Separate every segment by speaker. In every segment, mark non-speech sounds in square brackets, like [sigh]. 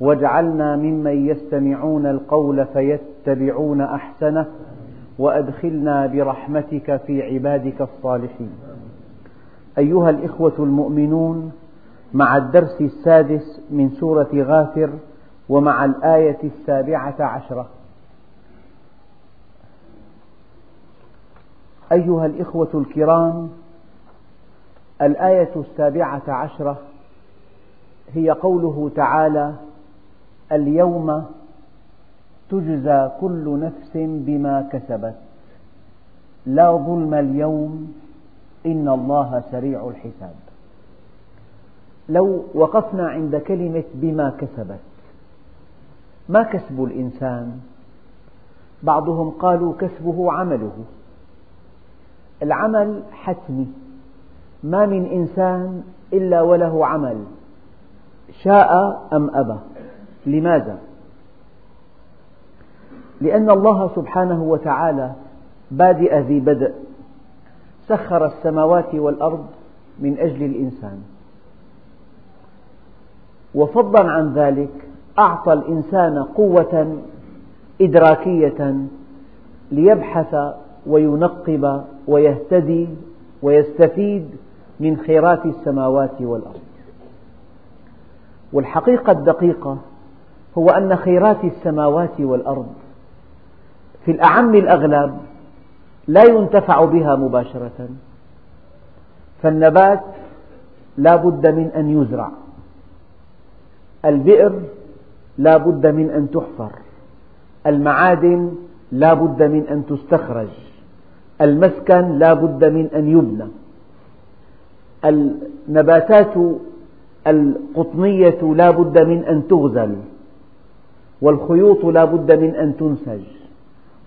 Speaker 1: واجعلنا ممن يستمعون القول فيتبعون أحسنه وأدخلنا برحمتك في عبادك الصالحين. أيها الإخوة المؤمنون مع الدرس السادس من سورة غافر ومع الآية السابعة عشرة. أيها الإخوة الكرام الآية السابعة عشرة هي قوله تعالى اليوم تجزى كل نفس بما كسبت. لا ظلم اليوم إن الله سريع الحساب. لو وقفنا عند كلمة بما كسبت ما كسب الإنسان؟ بعضهم قالوا كسبه عمله. العمل حتمي ما من إنسان إلا وله عمل شاء أم أبى. لماذا؟ لأن الله سبحانه وتعالى بادئ ذي بدء سخر السماوات والأرض من أجل الإنسان وفضلا عن ذلك أعطى الإنسان قوة إدراكية ليبحث وينقب ويهتدي ويستفيد من خيرات السماوات والأرض والحقيقة الدقيقة هو أن خيرات السماوات والأرض في الأعم الأغلب لا ينتفع بها مباشرة فالنبات لا بد من أن يزرع. البئر لا بد من أن تحفر. المعادن لا بد من أن تستخرج. المسكن لا بد من أن يبنى. النباتات القطنية لا بد من أن تغزل. والخيوط لا بد من أن تنسج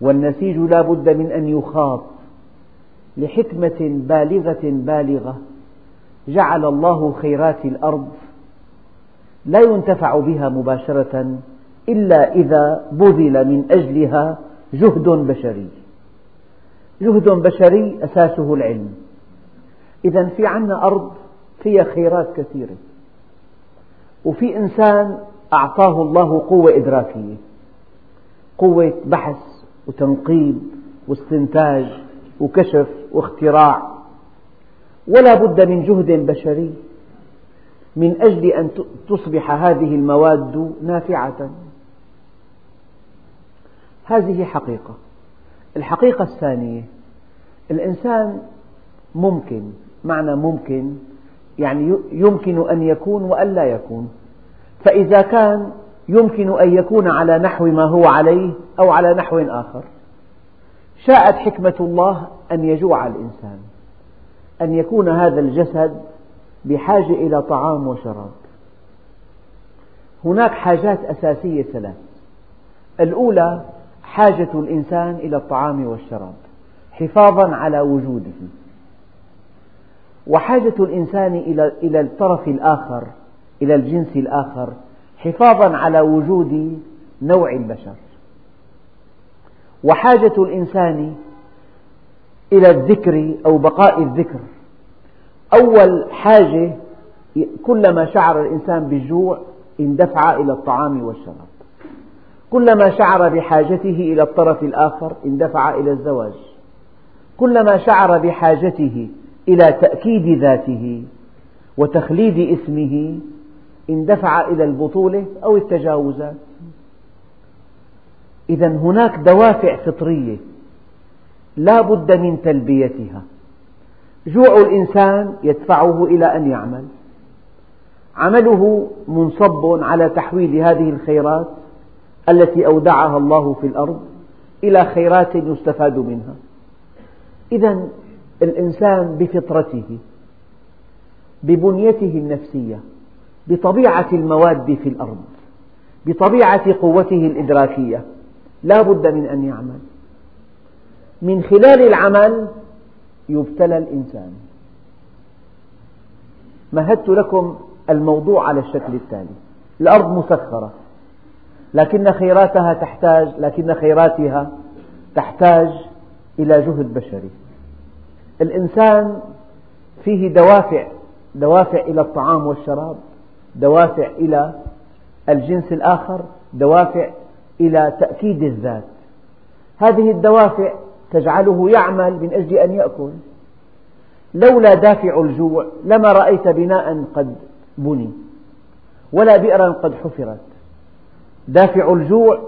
Speaker 1: والنسيج لا بد من أن يخاط. لحكمة بالغة بالغة جعل الله خيرات الأرض. لا ينتفع بها مباشرة إلا إذا بذل من أجلها جهد بشري. جهد بشري أساسه العلم. إذا في عنا أرض فيها خيرات كثيرة. وفي إنسان أعطاه الله قوة إدراكية قوة بحث وتنقيب واستنتاج وكشف واختراع. ولا بد من جهد بشري من أجل أن تصبح هذه المواد نافعة. هذه حقيقة. الحقيقة الثانية الإنسان ممكن معنى ممكن يعني يمكن أن يكون وأن لا يكون. فإذا كان يمكن أن يكون على نحو ما هو عليه أو على نحو آخر. شاءت حكمة الله أن يجوع الإنسان أن يكون هذا الجسد بحاجة إلى طعام وشراب. هناك حاجات أساسية ثلاث. الأولى حاجة الإنسان إلى الطعام والشراب حفاظا على وجوده. وحاجة الإنسان إلى الطرف الآخر إلى الجنس الآخر حفاظا على وجود نوع البشر. وحاجة الإنسان إلى الذكر أو بقاء الذكر. أول حاجة كلما شعر الإنسان بالجوع اندفع إلى الطعام والشراب. كلما شعر بحاجته إلى الطرف الآخر اندفع إلى الزواج. كلما شعر بحاجته إلى تأكيد ذاته وتخليد اسمه اندفع إلى البطولة أو التجاوزات إذا هناك دوافع فطرية لا بد من تلبيتها. جوع الإنسان يدفعه إلى أن يعمل. عمله منصب على تحويل هذه الخيرات التي أودعها الله في الأرض إلى خيرات يستفاد منها. إذا الإنسان بفطرته ببنيته النفسية بطبيعة المواد في الأرض بطبيعة قوته الإدراكية لا بد من أن يعمل. من خلال العمل يبتلى الإنسان. مهدت لكم الموضوع على الشكل التالي. الأرض مسخرة لكن خيراتها تحتاج لكن خيراتها تحتاج إلى جهد بشري. الإنسان فيه دوافع دوافع إلى الطعام والشراب. دوافع إلى الجنس الآخر دوافع إلى تأكيد الذات. هذه الدوافع تجعله يعمل من أجل أن يأكل. لولا دافع الجوع لما رأيت بناء قد بني ولا بئرا قد حفرت. دافع الجوع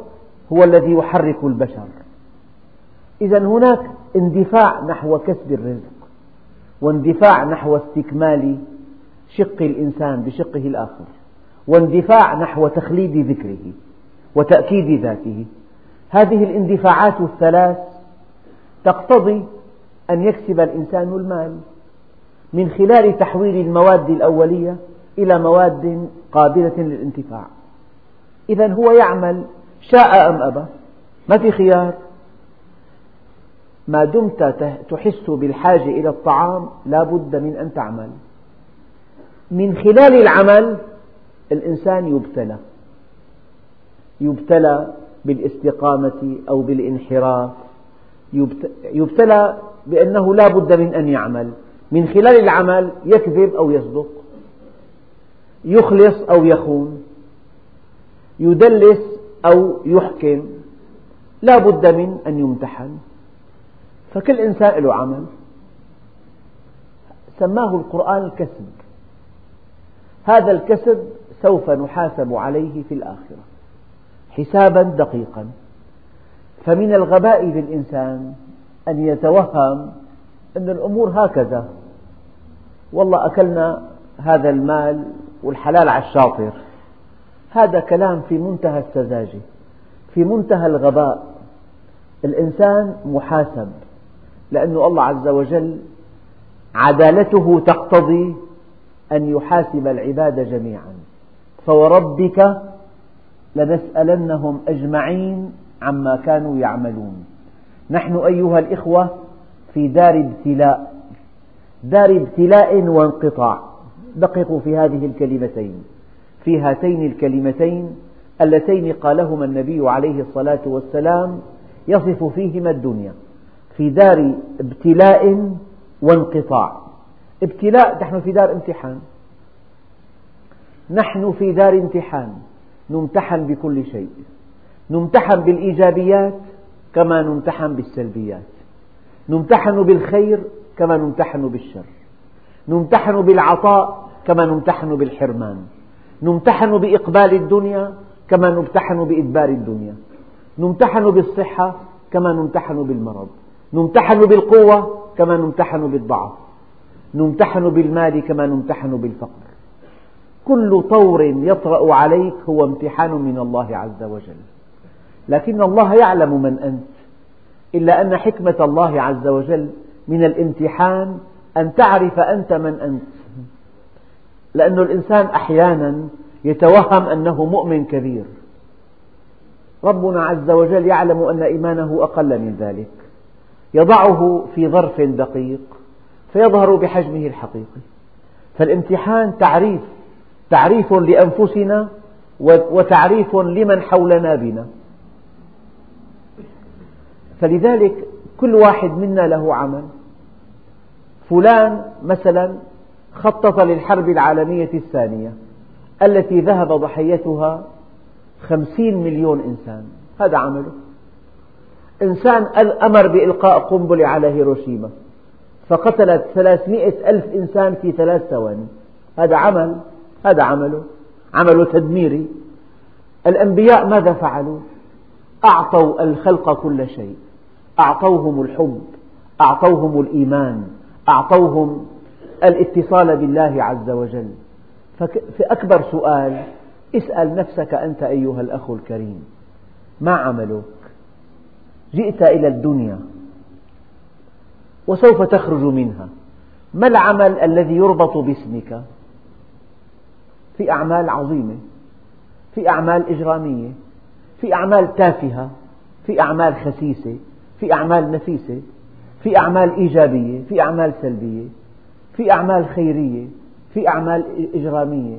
Speaker 1: هو الذي يحرك البشر. إذا هناك اندفاع نحو كسب الرزق واندفاع نحو استكمال شق الإنسان بشقه الآخر واندفاع نحو تخليد ذكره وتأكيد ذاته. هذه الاندفاعات الثلاث تقتضي أن يكسب الإنسان المال من خلال تحويل المواد الأولية إلى مواد قابلة للانتفاع. إذا هو يعمل شاء أم أبى؟ ما في خيار. ما دمت تحس بالحاجة إلى الطعام لا بد من أن تعمل. من خلال العمل الإنسان يبتلى. يبتلى بالاستقامة أو بالانحراف. يبتلى بأنه لا بد من أن يعمل. من خلال العمل يكذب أو يصدق. يخلص أو يخون. يدلس أو يحكم. لا بد من أن يمتحن. فكل إنسان له عمل. سماه القرآن الكسب. هذا الكسب سوف نحاسب عليه في الآخرة. حسابا دقيقا. فمن الغباء بالإنسان أن يتوهم أن الأمور هكذا. والله أكلنا هذا المال والحلال على الشاطر. هذا كلام في منتهى السذاجة في منتهى الغباء. الإنسان محاسب لأن الله عز وجل عدالته تقتضي أن يحاسب العباد جميعا. فوربك لنسألنهم أجمعين عما كانوا يعملون. نحن أيها الإخوة في دار ابتلاء. دار ابتلاء وانقطاع. دققوا في هذه الكلمتين. في هاتين الكلمتين اللتين قالهما النبي عليه الصلاة والسلام يصف فيهما الدنيا. في دار ابتلاء وانقطاع. ابتلاء نحن في دار امتحان. نحن في دار امتحان. نمتحن بكل شيء. نمتحن بالإيجابيات كما نمتحن بالسلبيات. نمتحن بالخير كما نمتحن بالشر. نمتحن بالعطاء كما نمتحن بالحرمان. نمتحن بإقبال الدنيا كما نمتحن بإدبار الدنيا. نمتحن بالصحة كما نمتحن بالمرض. نمتحن بالقوة كما نمتحن بالضعف. نمتحن بالمال كما نمتحن بالفقر. كل طور يطرأ عليك هو امتحان من الله عز وجل. لكن الله يعلم من أنت. إلا أن حكمة الله عز وجل من الامتحان أن تعرف أنت من أنت. لأن الإنسان أحيانا يتوهم أنه مؤمن كبير. ربنا عز وجل يعلم أن إيمانه أقل من ذلك. يضعه في ظرف دقيق. فيظهر بحجمه الحقيقي. فالامتحان تعريف تعريف لأنفسنا وتعريف لمن حولنا بنا. فلذلك كل واحد منا له عمل. فلان مثلا خطط للحرب العالمية الثانية التي ذهب ضحيتها خمسين مليون إنسان. هذا عمله. إنسان أمر بإلقاء قنبلة على هيروشيما. فقتلت ثلاثمئة ألف إنسان في ثلاث ثواني. هذا عمل هذا عمله عمل تدميري. الأنبياء ماذا فعلوا؟ أعطوا الخلق كل شيء. أعطوهم الحب أعطوهم الإيمان أعطوهم الاتصال بالله عز وجل. في أكبر سؤال اسأل نفسك أنت أيها الأخ الكريم ما عملك؟ جئت إلى الدنيا وسوف تخرج منها ما العمل الذي يربط باسمك في أعمال عظيمة في أعمال إجرامية في أعمال تافهة في أعمال خسيسة في أعمال نفيسة في أعمال إيجابية في أعمال سلبية في أعمال خيرية في أعمال إجرامية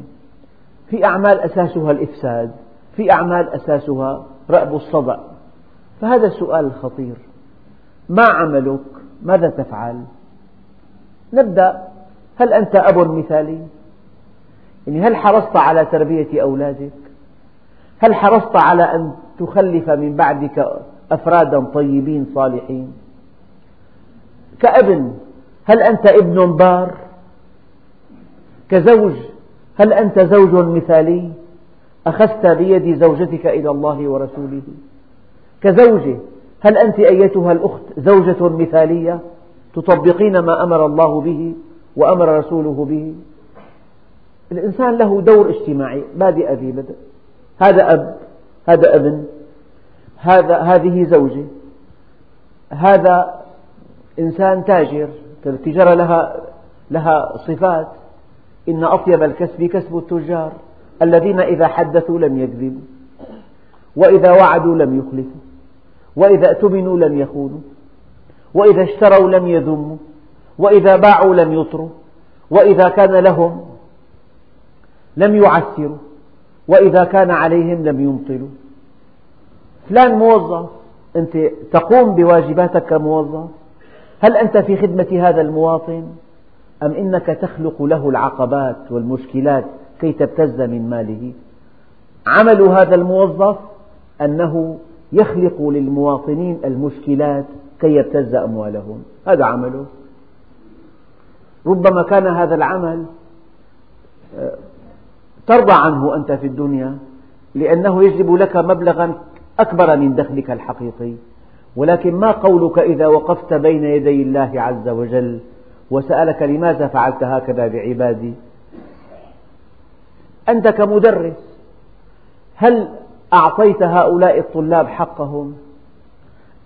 Speaker 1: في أعمال أساسها الإفساد في أعمال أساسها رأب الصدع فهذا السؤال الخطير ما عملك ماذا تفعل؟ نبدأ. هل أنت أب مثالي؟ يعني هل حرصت على تربية أولادك؟ هل حرصت على أن تخلف من بعدك أفرادا طيبين صالحين؟ كابن هل أنت ابن بار؟ كزوج هل أنت زوج مثالي؟ أخذت بيد زوجتك إلى الله ورسوله؟ كزوجة هل أنت أيتها الأخت زوجة مثالية؟ تطبقين ما أمر الله به وأمر رسوله به. الإنسان له دور اجتماعي. بادئ ذي بدء هذا أب هذا ابن هذا هذه زوجة. هذا إنسان تاجر. التجارة لها لها صفات. إن أطيب الكسب كسب التجار. الذين إذا حدثوا لم يكذبوا. وإذا وعدوا لم يخلفوا. وإذا اؤتمنوا لم يخونوا وإذا اشتروا لم يذموا وإذا باعوا لم يطروا وإذا كان لهم لم يعسروا وإذا كان عليهم لم يمطلوا فلان موظف أنت تقوم بواجباتك كموظف هل أنت في خدمة هذا المواطن؟ أم إنك تخلق له العقبات والمشكلات كي تبتز من ماله؟ عمل هذا الموظف أنه يخلق للمواطنين المشكلات كي يبتز أموالهم. هذا عمله. ربما كان هذا العمل آه، ترضى عنه أنت في الدنيا لأنه يجلب لك مبلغا أكبر من دخلك الحقيقي. ولكن ما قولك إذا وقفت بين يدي الله عز وجل وسألك لماذا فعلت هكذا بعبادي؟ أنت كمدرس هل أعطيت هؤلاء الطلاب حقهم؟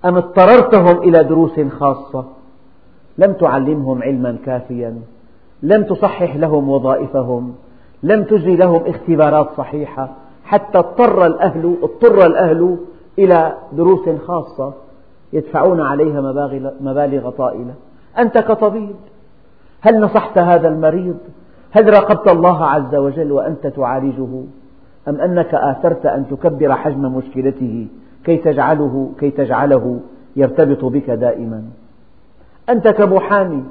Speaker 1: أم اضطررتهم إلى دروس خاصة؟ لم تعلمهم علما كافيا؟ لم تصحح لهم وظائفهم؟ لم تجري لهم اختبارات صحيحة؟ حتى اضطر الأهل اضطر الأهل إلى دروس خاصة يدفعون عليها مبالغ طائلة؟ أنت كطبيب هل نصحت هذا المريض؟ هل راقبت الله عز وجل وأنت تعالجه؟ أم أنك آثرت أن تكبر حجم مشكلته كي تجعله, كي تجعله يرتبط بك دائما؟ أنت كمحامي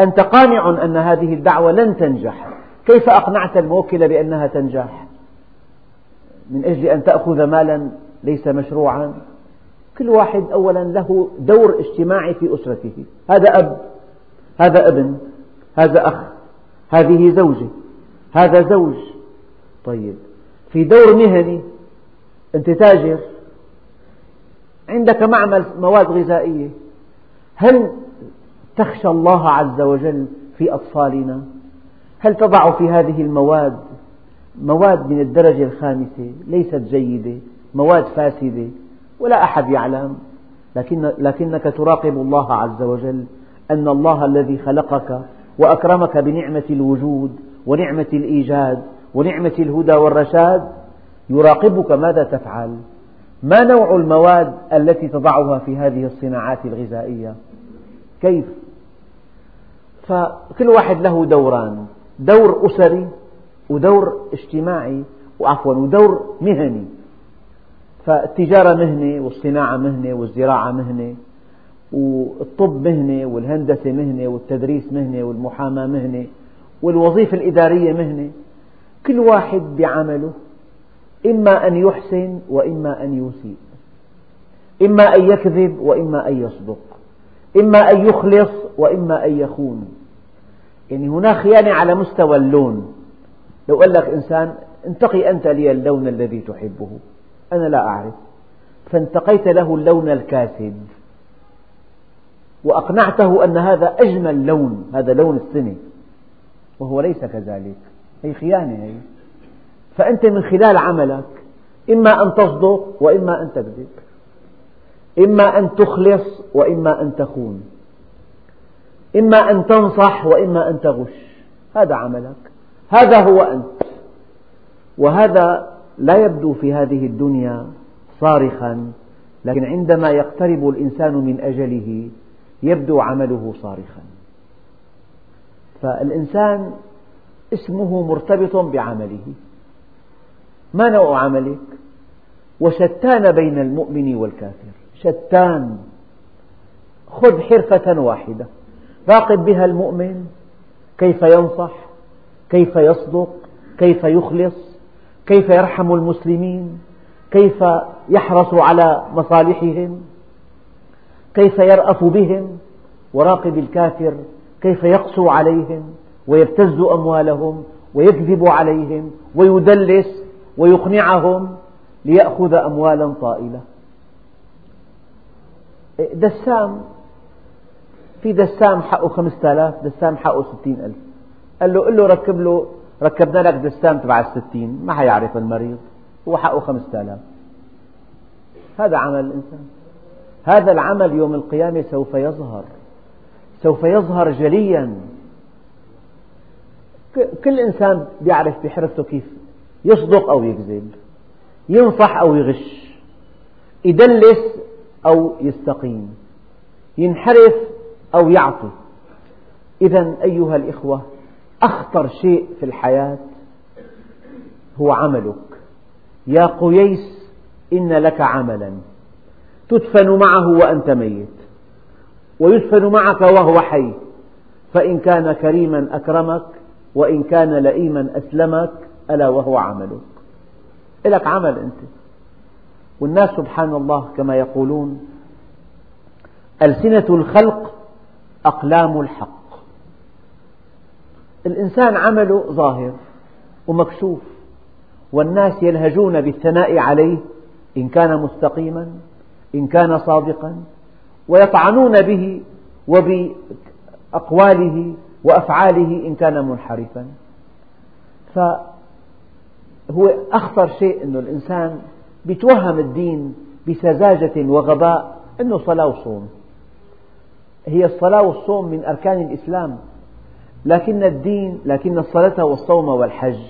Speaker 1: أنت قانع أن هذه الدعوة لن تنجح. كيف أقنعت الموكل بأنها تنجح؟ من أجل أن تأخذ مالا ليس مشروعا. كل واحد أولا له دور اجتماعي في أسرته. هذا أب هذا ابن هذا أخ هذه زوجة هذا زوج. طيب. في دور مهني أنت تاجر عندك معمل مواد غذائية هل تخشى الله عز وجل في أطفالنا؟ هل تضع في هذه المواد مواد من الدرجة الخامسة ليست جيدة مواد فاسدة ولا أحد يعلم؟ لكن لكنك تراقب الله عز وجل أن الله الذي خلقك وأكرمك بنعمة الوجود ونعمة الإيجاد ونعمة الهدى والرشاد يراقبك ماذا تفعل. ما نوع المواد التي تضعها في هذه الصناعات الغذائية؟ كيف؟ فكل واحد له دوران. دور أسري ودور اجتماعي وعفوا ودور مهني. فالتجارة مهنة والصناعة مهنة والزراعة مهنة والطب مهنة والهندسة مهنة والتدريس مهنة والمحاماة مهنة والوظيفة الإدارية مهنة. كل واحد بعمله إما أن يحسن وإما أن يسيء. إما أن يكذب وإما أن يصدق. إما أن يخلص وإما أن يخون. يعني هناك خيانة على مستوى اللون. لو قال لك إنسان انتقي أنت لي اللون الذي تحبه. أنا لا أعرف. فانتقيت له اللون الكاسد وأقنعته أن هذا أجمل لون هذا لون السنة. وهو ليس كذلك. هي خيانة هي. فأنت من خلال عملك إما أن تصدق وإما أن تكذب. إما أن تخلص وإما أن تخون. إما أن تنصح وإما أن تغش. هذا عملك. هذا هو أنت. وهذا لا يبدو في هذه الدنيا صارخا لكن عندما يقترب الإنسان من أجله يبدو عمله صارخا. فالإنسان اسمه مرتبط بعمله. ما نوع عملك؟ وشتان بين المؤمن والكافر. شتان. خذ حرفة واحدة. راقب بها المؤمن. كيف ينصح؟ كيف يصدق؟ كيف يخلص؟ كيف يرحم المسلمين؟ كيف يحرص على مصالحهم؟ كيف يرأف بهم؟ وراقب الكافر كيف يقسو عليهم؟ ويبتز أموالهم ويكذب عليهم ويدلس ويقنعهم ليأخذ أموالا طائلة. دسام في دسام حقه خمسة آلاف دسام حقه ستين ألف. قال له قل له ركب له ركبنا لك دسام تبع الستين ما حيعرف المريض هو حقه خمسة آلاف. هذا عمل الإنسان. هذا العمل يوم القيامة سوف يظهر. سوف يظهر جليا. كل إنسان يعرف بحرفته كيف. يصدق أو يكذب. ينصح أو يغش. يدلس أو يستقيم. ينحرف أو يعطي. إذا أيها الإخوة أخطر شيء في الحياة هو عملك. يا قييس إن لك عملا. تدفن معه وأنت ميت. ويدفن معك وهو حي. فإن كان كريما أكرمك وإن كان لئيما أسلمك ألا وهو عملك. لك عمل أنت. والناس سبحان الله كما يقولون ألسنة الخلق أقلام الحق. الإنسان عمله ظاهر ومكشوف والناس يلهجون بالثناء عليه إن كان مستقيما إن كان صادقا ويطعنون به وبأقواله وأفعاله إن كان منحرفا. فهو أخطر شيء أن الإنسان يتوهم الدين بسذاجة وغباء أنه صلاة وصوم. هي الصلاة والصوم من أركان الإسلام لكن الدين لكن الصلاة والصوم والحج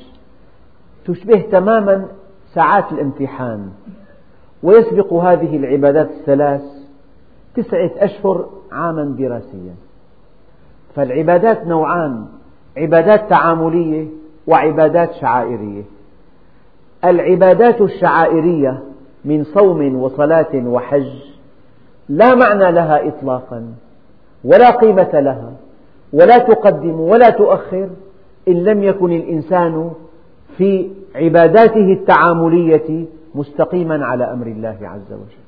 Speaker 1: تشبه تماما ساعات الامتحان. ويسبق هذه العبادات الثلاث تسعة أشهر عاما دراسيا. فالعبادات نوعان عبادات تعاملية وعبادات شعائرية. العبادات الشعائرية من صوم وصلاة وحج لا معنى لها إطلاقا ولا قيمة لها ولا تقدم ولا تؤخر إن لم يكن الإنسان في عباداته التعاملية مستقيما على أمر الله عز وجل.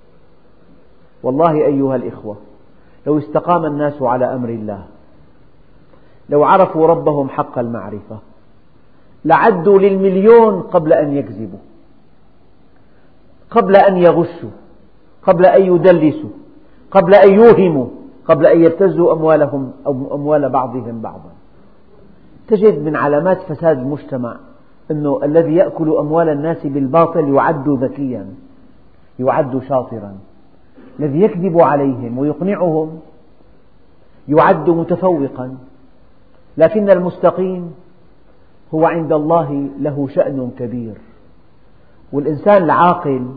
Speaker 1: والله أيها الإخوة لو استقام الناس على أمر الله لو عرفوا ربهم حق المعرفة. لعدوا للمليون قبل أن يكذبوا. قبل أن يغشوا. قبل أن يدلسوا. قبل أن يوهموا. قبل أن يبتزوا أموالهم أو أموال بعضهم بعضا. تجد من علامات فساد المجتمع أنه الذي يأكل أموال الناس بالباطل يعد ذكيا. يعد شاطرا. الذي يكذب عليهم ويقنعهم. يعد متفوقا. لكن المستقيم هو عند الله له شأن كبير. والإنسان العاقل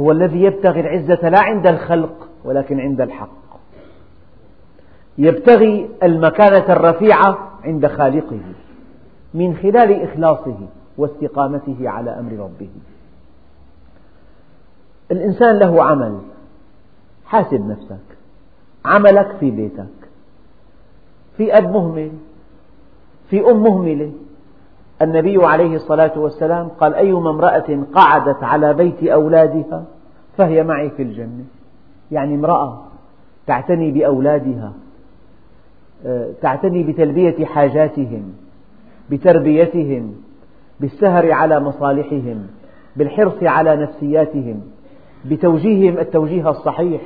Speaker 1: هو الذي يبتغي العزة لا عند الخلق ولكن عند الحق. يبتغي المكانة الرفيعة عند خالقه من خلال إخلاصه واستقامته على أمر ربه. الإنسان له عمل حاسب نفسك عملك في بيتك في أب مهمل في أم مهملة. النبي عليه الصلاة والسلام قال أيما امرأة قعدت على بيت أولادها فهي معي في الجنة. يعني امرأة تعتني بأولادها تعتني بتلبية حاجاتهم بتربيتهم بالسهر على مصالحهم بالحرص على نفسياتهم بتوجيههم التوجيه الصحيح.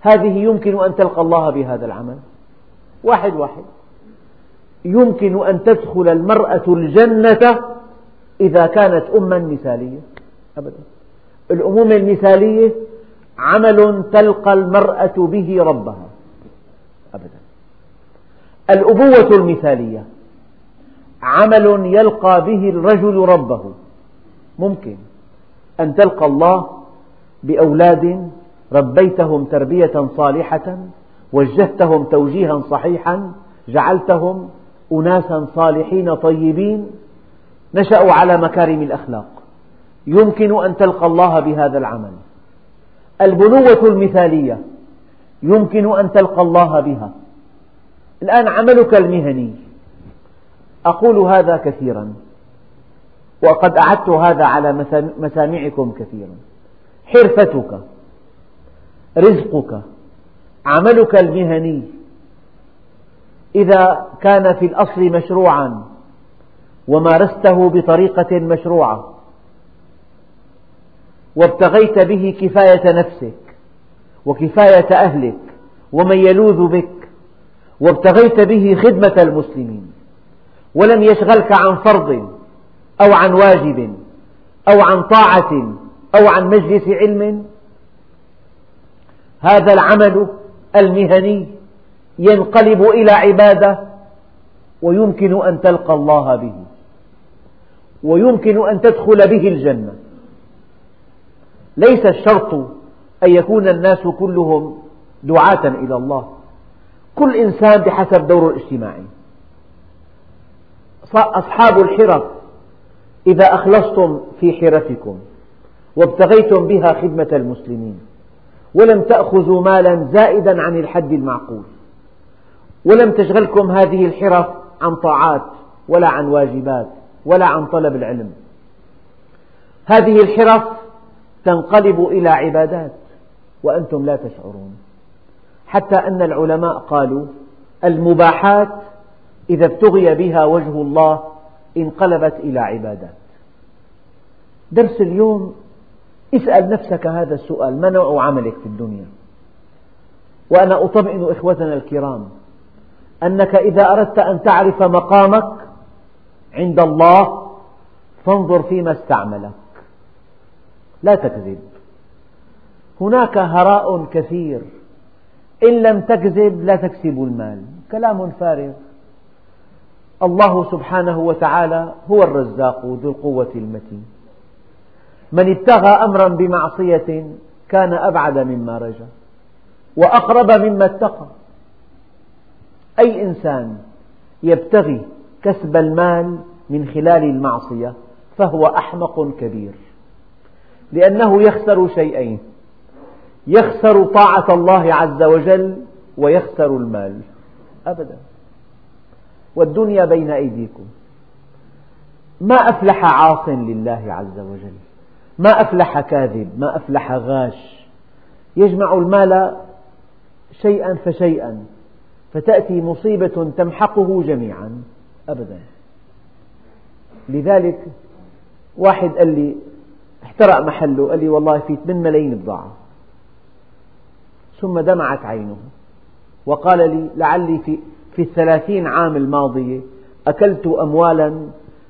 Speaker 1: هذه يمكن أن تلقى الله بهذا العمل. واحد واحد. يمكن أن تدخل المرأة الجنة إذا كانت أما مثالية. أبدا. الأمومة المثالية عمل تلقى المرأة به ربها. أبدا. الأبوة المثالية عمل يلقى به الرجل ربه. ممكن أن تلقى الله بأولاد ربيتهم تربية صالحة وجهتهم توجيها صحيحا جعلتهم أناسا صالحين طيبين نشأوا على مكارم الأخلاق. يمكن أن تلقى الله بهذا العمل. البنوة المثالية. يمكن أن تلقى الله بها. الآن عملك المهني. أقول هذا كثيرا. وقد أعدت هذا على مسامعكم كثيرا. حرفتك. رزقك. عملك المهني. إذا كان في الأصل مشروعا ومارسته بطريقة مشروعة وابتغيت به كفاية نفسك وكفاية أهلك ومن يلوذ بك وابتغيت به خدمة المسلمين ولم يشغلك عن فرض أو عن واجب أو عن طاعة أو عن مجلس علم؟ هذا العمل المهني ينقلب إلى عبادة ويمكن أن تلقى الله به ويمكن أن تدخل به الجنة. ليس الشرط أن يكون الناس كلهم دعاة إلى الله. كل إنسان بحسب دوره الاجتماعي. أصحاب الحرف إذا أخلصتم في حرفكم وابتغيتم بها خدمة المسلمين ولم تأخذوا مالا زائدا عن الحد المعقول. ولم تشغلكم هذه الحرف عن طاعات ولا عن واجبات ولا عن طلب العلم. هذه الحرف تنقلب إلى عبادات وأنتم لا تشعرون. حتى أن العلماء قالوا المباحات إذا ابتغي بها وجه الله انقلبت إلى عبادات. درس اليوم اسأل نفسك هذا السؤال ما نوع عملك في الدنيا؟ وأنا أطمئن إخوتنا الكرام أنك إذا أردت أن تعرف مقامك عند الله فانظر فيما استعملك. لا تكذب. هناك هراء كثير. إن لم تكذب لا تكسب المال. كلام فارغ. الله سبحانه وتعالى هو الرزاق ذو القوة المتين. من ابتغى أمرا بمعصية كان أبعد مما رجا وأقرب مما اتقى. أي إنسان يبتغي كسب المال من خلال المعصية فهو أحمق كبير. لأنه يخسر شيئين. يخسر طاعة الله عز وجل ويخسر المال. أبدا. والدنيا بين أيديكم. ما أفلح عاص لله عز وجل. ما أفلح كاذب. ما أفلح غاش. يجمع المال شيئا فشيئا. فتأتي مصيبة تمحقه جميعا أبدا. لذلك واحد قال لي احترق محله قال لي والله في 8 ملايين بضاعة. ثم دمعت عينه. وقال لي لعلي في, في الثلاثين عام الماضية أكلت أموالا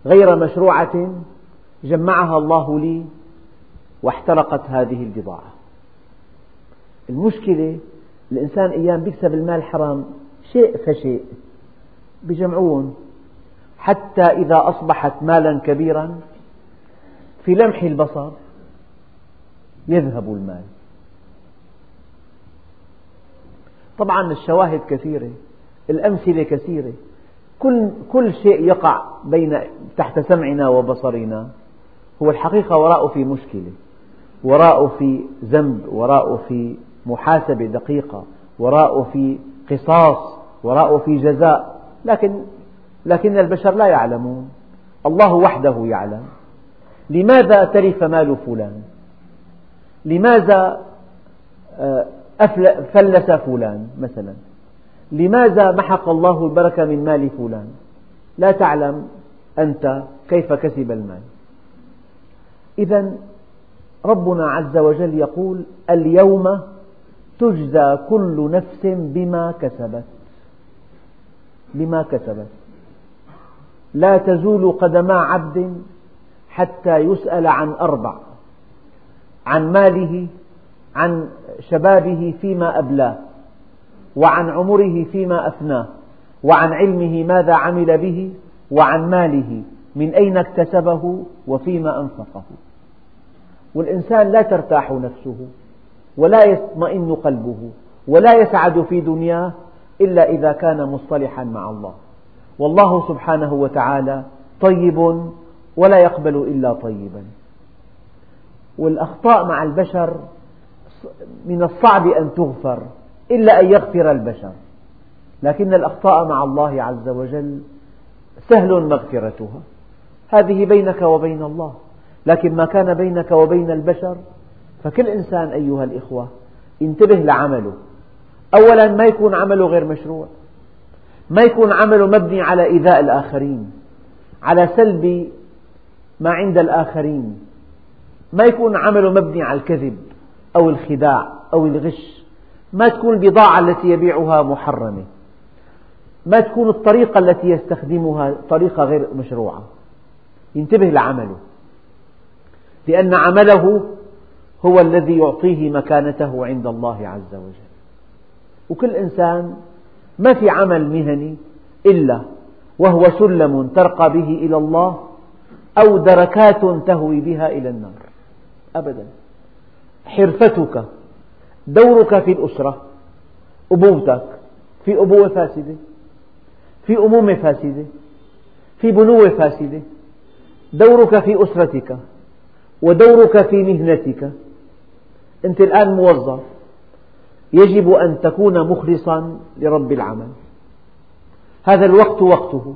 Speaker 1: غير مشروعة جمعها الله لي واحترقت هذه البضاعة. المشكلة الإنسان أيام يكسب المال حرام شيء فشيء بجمعون. حتى إذا أصبحت مالا كبيرا في لمح البصر يذهب المال. طبعا الشواهد كثيرة الأمثلة كثيرة. كل, كل شيء يقع بين تحت سمعنا وبصرنا. هو الحقيقة وراءه في مشكلة وراءه في ذنب وراءه في محاسبة دقيقة وراءه في قصاص وراءه في جزاء. لكن لكن البشر لا يعلمون. الله وحده يعلم. لماذا تلف مال فلان؟ لماذا آه، فلس فلان مثلا؟ لماذا محق الله البركة من مال فلان؟ لا تعلم أنت كيف كسب المال. إذا ربنا عز وجل يقول اليوم تجزى كل نفس بما كسبت. بما كسبت. لا تزول قدما عبد حتى يسأل عن أربع. عن ماله عن شبابه فيما أبلاه وعن عمره فيما أفناه وعن علمه ماذا عمل به وعن ماله من أين اكتسبه وفيما أنفقه. والإنسان لا ترتاح نفسه. ولا يطمئن قلبه ولا يسعد في دنياه إلا إذا كان مصطلحا مع الله. والله سبحانه وتعالى طيب ولا يقبل إلا طيبا. والأخطاء مع البشر من الصعب أن تغفر إلا أن يغفر البشر. لكن الأخطاء مع الله عز وجل سهل مغفرتها. هذه بينك وبين الله. لكن ما كان بينك وبين البشر فكل إنسان أيها الإخوة انتبه لعمله. أولا ما يكون عمله غير مشروع. ما يكون عمله مبني على إيذاء الآخرين على سلب ما عند الآخرين. ما يكون عمله مبني على الكذب أو الخداع أو الغش. ما تكون البضاعة التي يبيعها محرمة. ما تكون الطريقة التي يستخدمها طريقة غير مشروعة. ينتبه لعمله. لأن عمله هو الذي يعطيه مكانته عند الله عز وجل. وكل إنسان ما في عمل مهني إلا وهو سلم ترقى به إلى الله أو دركات تهوي بها إلى النار. أبدا. حرفتك دورك في الأسرة أبوتك في أبوة فاسدة في أمومة فاسدة في بنوة فاسدة دورك في أسرتك ودورك في مهنتك أنت الآن موظف. يجب أن تكون مخلصا لرب العمل. هذا الوقت وقته.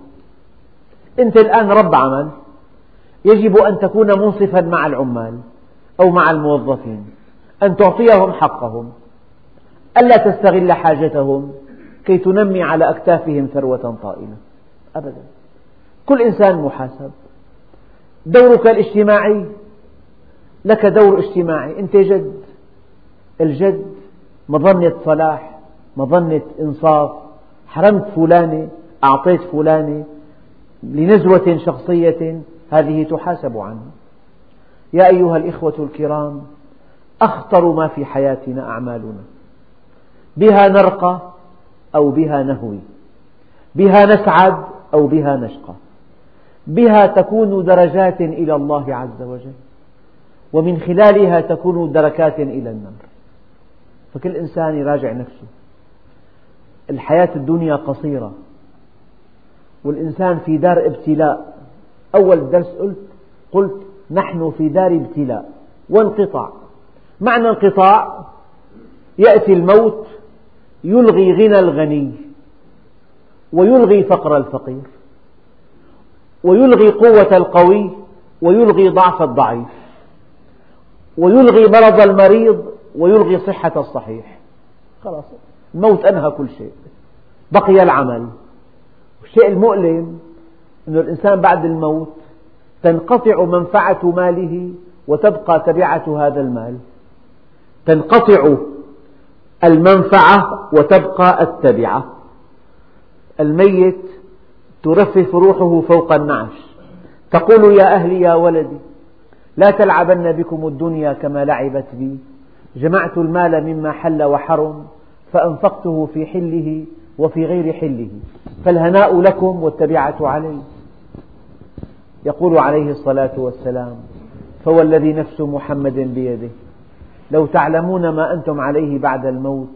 Speaker 1: أنت الآن رب عمل. يجب أن تكون منصفا مع العمال أو مع الموظفين. أن تعطيهم حقهم. ألا تستغل حاجتهم كي تنمي على أكتافهم ثروة طائلة. أبدا. كل إنسان محاسب. دورك الاجتماعي. لك دور اجتماعي. أنت جد الجد مظنة صلاح مظنة إنصاف حرمت فلانة أعطيت فلانة لنزوة شخصية هذه تحاسب عنها يا أيها الإخوة الكرام أخطر ما في حياتنا أعمالنا. بها نرقى أو بها نهوي بها نسعد أو بها نشقى بها تكون درجات إلى الله عز وجل ومن خلالها تكون دركات إلى النار. فكل إنسان يراجع نفسه. الحياة الدنيا قصيرة. والإنسان في دار ابتلاء. أول درس قلت قلت نحن في دار ابتلاء. وانقطاع. معنى انقطاع؟ يأتي الموت يلغي غنى الغني ويلغي فقر الفقير ويلغي قوة القوي ويلغي ضعف الضعيف ويلغي مرض المريض ويلغي صحة الصحيح. خلاص. الموت أنهى كل شيء. بقي العمل. الشيء المؤلم أن الإنسان بعد الموت تنقطع منفعة ماله وتبقى تبعة هذا المال. تنقطع المنفعة وتبقى التبعة. الميت ترفرف روحه فوق النعش. تقول يا أهلي يا ولدي لا تلعبن بكم الدنيا كما لعبت بي. جمعت المال مما حل وحرم فأنفقته في حله وفي غير حله فالهناء لكم والتبعة علي. يقول عليه الصلاة والسلام فوالذي نفس محمد بيده. لو تعلمون ما أنتم عليه بعد الموت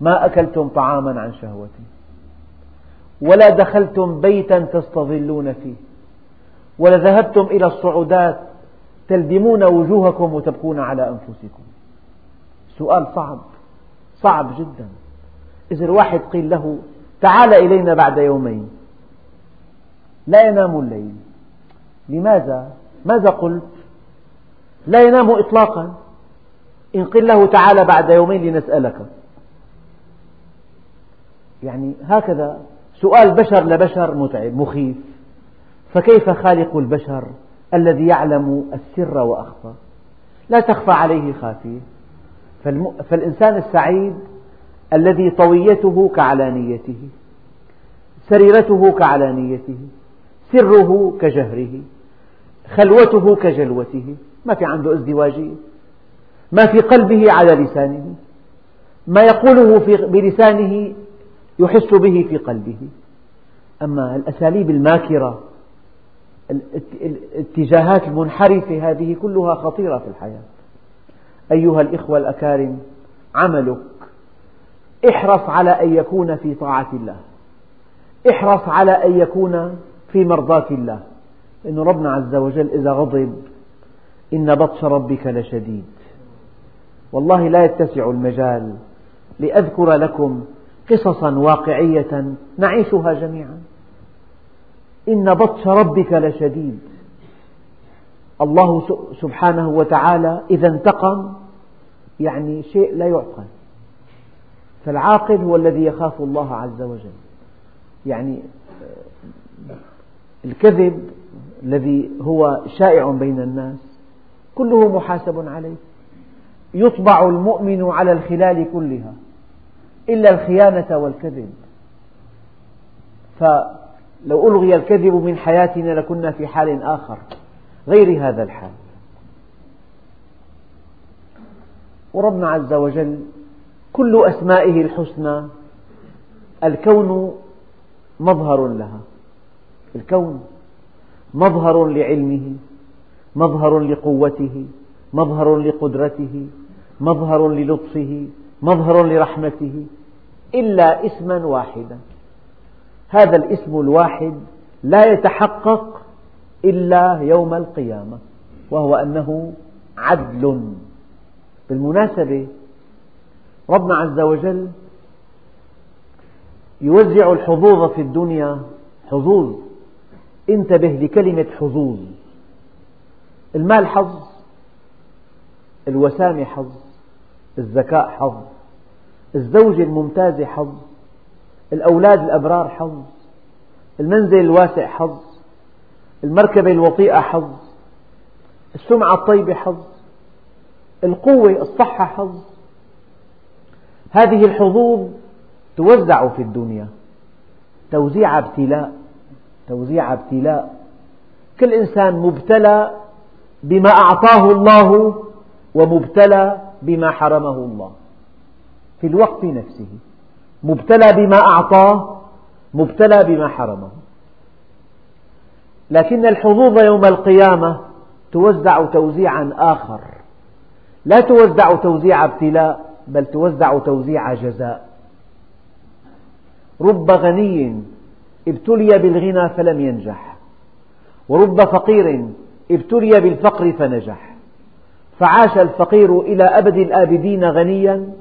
Speaker 1: ما أكلتم طعاما عن شهوة ولا دخلتم بيتا تستظلون فيه. ولذهبتم إلى الصعودات تلدمون وجوهكم وتبكون على أنفسكم. سؤال صعب صعب جدا. إذا الواحد قيل له تعال إلينا بعد يومين. لا ينام الليل. لماذا؟ ماذا قلت؟ لا ينام إطلاقا. إن قيل له تعال بعد يومين لنسألك. يعني هكذا سؤال بشر لبشر متعب مخيف. فكيف خالق البشر الذي يعلم السر وأخفى؟ لا تخفى عليه خافية. فالإنسان السعيد الذي طويته كعلانيته سريرته كعلانيته سره كجهره خلوته كجلوته. ما في عنده ازدواجية ما في قلبه على لسانه ما يقوله بلسانه يحس به في قلبه. أما الأساليب الماكرة الاتجاهات المنحرفة هذه كلها خطيرة في الحياة. أيها الإخوة الأكارم عملك احرص على أن يكون في طاعة الله. احرص على أن يكون في مرضاة الله. إن ربنا عز وجل إذا غضب إن بطش ربك لشديد. والله لا يتسع المجال لأذكر لكم قصصا واقعية نعيشها جميعا. إن بطش ربك لشديد. الله سبحانه وتعالى إذا انتقم يعني شيء لا يعقل. فالعاقل هو الذي يخاف الله عز وجل. يعني الكذب الذي هو شائع بين الناس كله محاسب عليه. يطبع المؤمن على الخلال كلها إلا الخيانة والكذب. فلو ألغي الكذب من حياتنا لكنا في حال آخر. غير هذا الحال. وربنا عز وجل كل أسمائه الحسنى الكون مظهر لها. الكون مظهر لعلمه مظهر لقوته مظهر لقدرته مظهر للطفه مظهر لرحمته إلا اسما واحدا. هذا الاسم الواحد لا يتحقق إلا يوم القيامة وهو أنه عدل. بالمناسبة ربنا عز وجل يوزع الحظوظ في الدنيا حظوظ. انتبه لكلمة حظوظ. المال حظ الوسامة حظ الذكاء حظ الزوجة الممتازة حظ الأولاد الأبرار حظ المنزل الواسع حظ. المركبة الوطيئة حظ السمعة الطيبة حظ القوة الصحة حظ. هذه الحظوظ توزع في الدنيا توزيع ابتلاء توزيع ابتلاء. كل إنسان مبتلى بما أعطاه الله ومبتلى بما حرمه الله. في الوقت نفسه مبتلى بما أعطاه مبتلى بما حرمه. لكن الحظوظ يوم القيامة توزع توزيعا آخر. لا توزع توزيع ابتلاء بل توزع توزيع جزاء. رب غني ابتلي بالغنى فلم ينجح. ورب فقير ابتلي بالفقر فنجح. فعاش الفقير إلى أبد الآبدين غنيا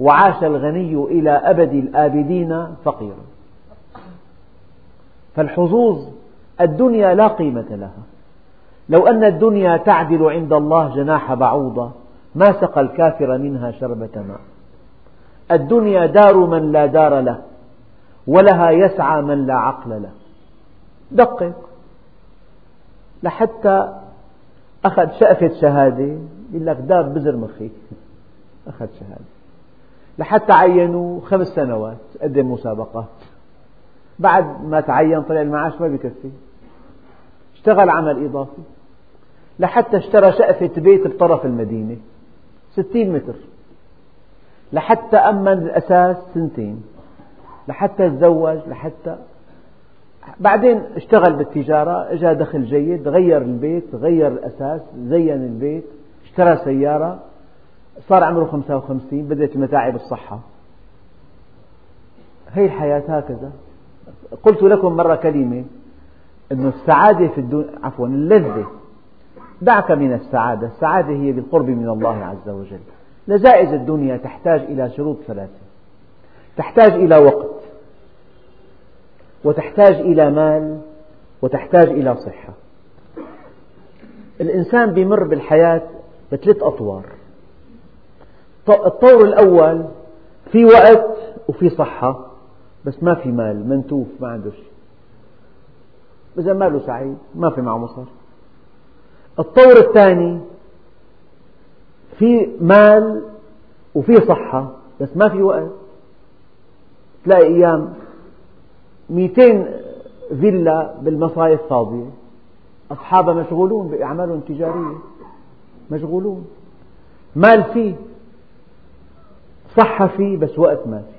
Speaker 1: وعاش الغني إلى أبد الآبدين فقيرا. فالحظوظ الدنيا لا قيمة لها. لو أن الدنيا تعدل عند الله جناح بعوضة ما سقى الكافر منها شربة ماء. الدنيا دار من لا دار له ولها يسعى من لا عقل له. دقق. لحتى أخذ شقفة شهادة يقول لك داب بزر مخي. [laughs] أخذ شهادة. لحتى عينوه خمس سنوات قدم مسابقات. بعد ما تعين طلع المعاش ما بكفي اشتغل عمل إضافي. لحتى اشترى شقفة بيت بطرف المدينة. ستين متر. لحتى أمن الأساس سنتين. لحتى تزوج لحتى بعدين اشتغل بالتجارة اجى دخل جيد غير البيت غير الأساس زين البيت اشترى سيارة صار عمره 55 بدأت متاعب الصحة. هي الحياة هكذا. قلت لكم مرة كلمة. أن السعادة في الدنيا عفوا اللذة. دعك من السعادة. السعادة هي بالقرب من الله عز وجل. لذائذ الدنيا تحتاج إلى شروط ثلاثة. تحتاج إلى وقت. وتحتاج إلى مال. وتحتاج إلى صحة. الإنسان بمر بالحياة بثلاث أطوار. الطور الأول في وقت وفي صحة بس ما في مال منتوف ما عنده شيء. إذا ماله سعيد ما في معه مصر الطور الثاني في مال وفي صحة بس ما في وقت. تلاقي أيام مئتين فيلا بالمصايف فاضية. أصحابها مشغولون بأعمالهم التجارية. مشغولون. مال فيه. صحة فيه بس وقت ما في